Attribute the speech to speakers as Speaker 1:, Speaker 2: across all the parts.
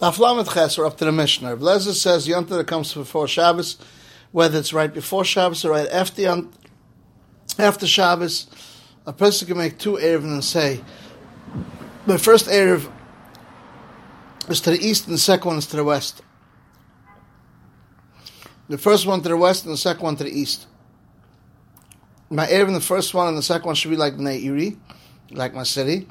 Speaker 1: Daf Lamed Ches, we're up to the Mishnah. Blazer says Yontif that comes before Shabbos, whether it's right before Shabbos or right after after Shabbos, a person can make two Erev and say, the first Erev is to the east and the second one is to the west. The first one to the west and the second one to the east. My Erev in the first one and the second one should be like Bnei Iri, like my city.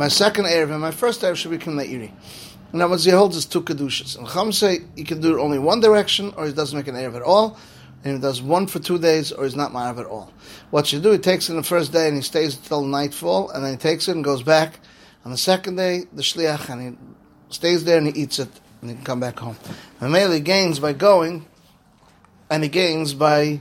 Speaker 1: My second Erev and my first Erev should become Bnei Iri. Now, what he holds is two Kedushas. And Chum say he can do it only one direction or he doesn't make an Erev at all and he does one for two days, or he's not Ma'arav at all. What you do, he takes it the first day and he stays until nightfall, and then he takes it and goes back. On the second day, the Shliach, and he stays there and he eats it, and he can come back home. And he gains by going, and he gains by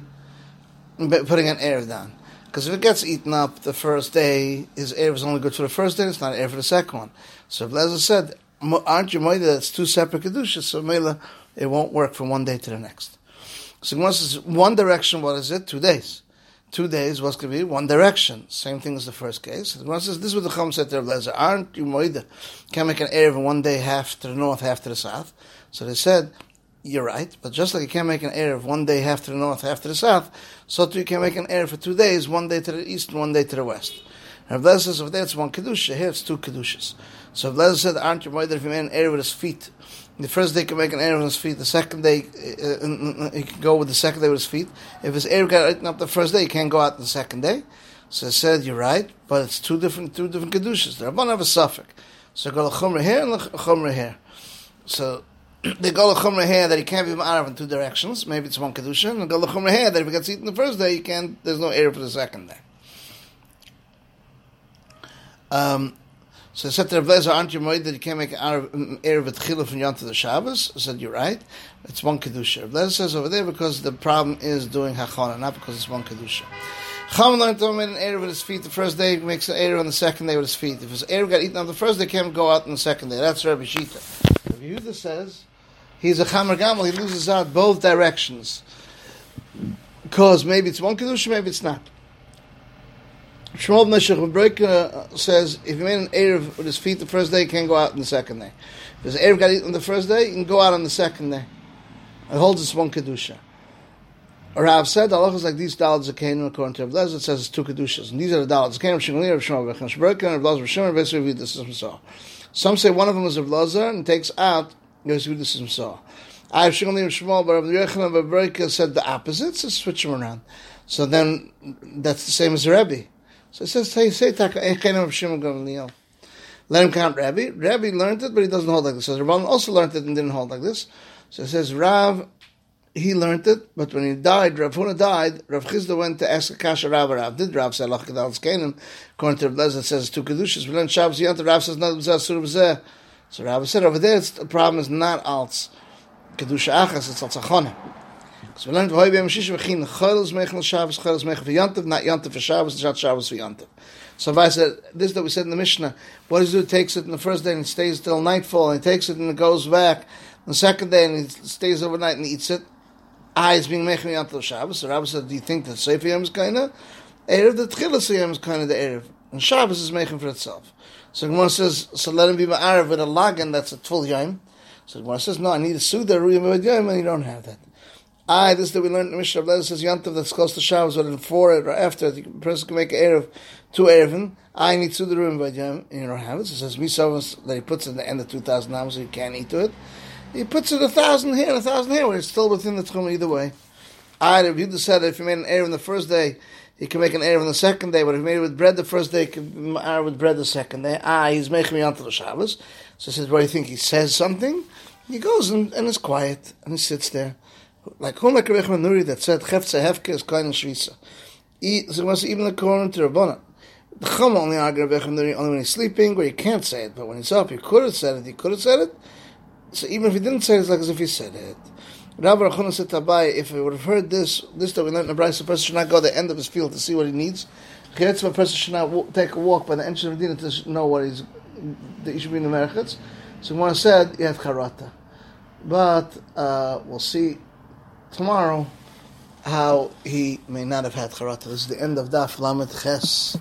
Speaker 1: putting an air down. Because if it gets eaten up the first day, his air is only good for the first day, it's not air for the second one. So Blazer said, aren't you moida that's two separate kedushas, so Mela, it won't work from one day to the next. So Gemara says one direction. What is it? Two days. Two days. What's going to be one direction? Same thing as the first case. The Gemara says this is what the Chum said to Lezer. Aren't you moida? Can make an air in one day, half to the north, half to the south. So they said. You're right, but just like you can't make an erev one day, half to the north, half to the south, so too you can make an erev for two days, one day to the east and one day to the west. Rav Lezer says over there it's one kedusha, here it's two kedushas. So Rav Lezer said, aren't you moida if you made an erev with his feet the first day he can make an air with his feet. The second day uh, uh, uh, uh, he can go with the second day with his feet. If his air got eaten up the first day, he can't go out the second day. So I said, you're right, but it's two different two different kedushas. The Rabban have a suffix. So go chumra here and chumra here. So they go chumra here that he can't be ma'arav in two directions. Maybe it's one kedusha, and go chumra here that if he gets eaten the first day, he can't. There's no air for the second day. Um, so I said to Rav aren't you worried that you can't make an Erev at Chila from Yom to the Shabbos? I said, you're right. It's one Kedusha. Rav Lezer says over there because the problem is doing Hachana, not because it's one Kedusha. Cham learned to make an Erev with his feet the first day, makes an Erev on the second day with his feet. If his Erev got eaten on the first day, can't go out on the second day. That's Rabbi Shita. Rabbi Yehuda says, he's a Chamer Gamal, he loses out both directions. Because maybe it's one Kedusha, maybe it's not. Shmuel Meshach Breika says if you made an Erev with his feet the first day, he can't go out on the second day. If his Erev got eaten on the first day, he can go out on the second day. It holds its one Kedusha. Rav said, Allah is like these Dalad Zakanim, according to Rav it says it's two Kedushas. And these are the Dalad Zakanim, Shmuel, Rav Shmuel, Rav Breika, and Lazar, Rav Shimon, Rav this is Masa. Some say one of them is Rav Lazar and takes out Rav this is Masa. I have Rav Shmuel, but Rav Yechon, Rav Breika said the opposite, so switch them around. So then, that's the same as Rebbe. So it says, say, say, Shimon. Let him count Rabbi. Rabbi learned it, but he doesn't hold like this. So Rabban also learned it and didn't hold like this. So it says, Rav, he learned it, but when he died, Rav Huna died, Rav Chisda went to ask Akasha Rav Rav. Did Rav say? According to Rav Lezer, it says two Kedushas. We learned Shabbos Yant, Rav says, not B'zah Sur So Rav said, over there, the problem is not Alts Kedusha Achas, it's Alts Hachana. So we learned V'hoi B'yam V'chin Chol is Mechel Shabbos, Chol is Mechel V'yantav, not Yantav for Shabbos, not Shabbos V'yantav. So if I said, this that we said in the Mishnah, what does he do? takes it in the first day and it stays till nightfall, and he takes it and it goes back the second day and he stays overnight and eats it. Ah, he's being Mechel Yantav Shabbos. So Rabbi said, do you think that Sefer Yom is kind of? Erev, the Tchilas Yom is kind of the Erev. And Shabbos is making for itself. So Gemara says, so let him be Ma'arav with a lagan that's a full Yom. So Gemara says, no, I need a Suda, Ruyim Yom, and you don't have that. I, this that we learned in the Mishnah of says Yantav that's close to Shabbos, but before it or after it, the person can make an Erev, two Erevin. I need the room by Yom, and you don't have it. So it says Misavas that he puts at the end of 2,000 hours, so you can't eat to it. He puts it a thousand here and a thousand here, where it's still within the Tchum either way. I, if you said if you made an Erev the first day, he can make an Erev on the second day, but if he made it with bread the first day, he can make with bread the second day. Ah, he's making me onto the Shabbos. So he says, do you think? He says something? He goes and, and is quiet, and he sits there like Humek Rebech Nuri that said Chefze Hefke is and Shvisa. So even according to Rabbana. The Chum only only when he's sleeping, where he can't say it, but when he's up, he could have said it, he could have said it. So even if he didn't say it, it's like as if he said it. Rabbi Rachuna said Tabai, if he would have heard this, this that we learned in the Braisa, the person should not go to the end of his field to see what he needs. a person should not take a walk by the entrance of Medina to know what he's, that he should be in the Merchatz. So one said, you have Charata. But uh, we'll see tomorrow how he may not have had charata. This is the end of Daf Lamed Ches.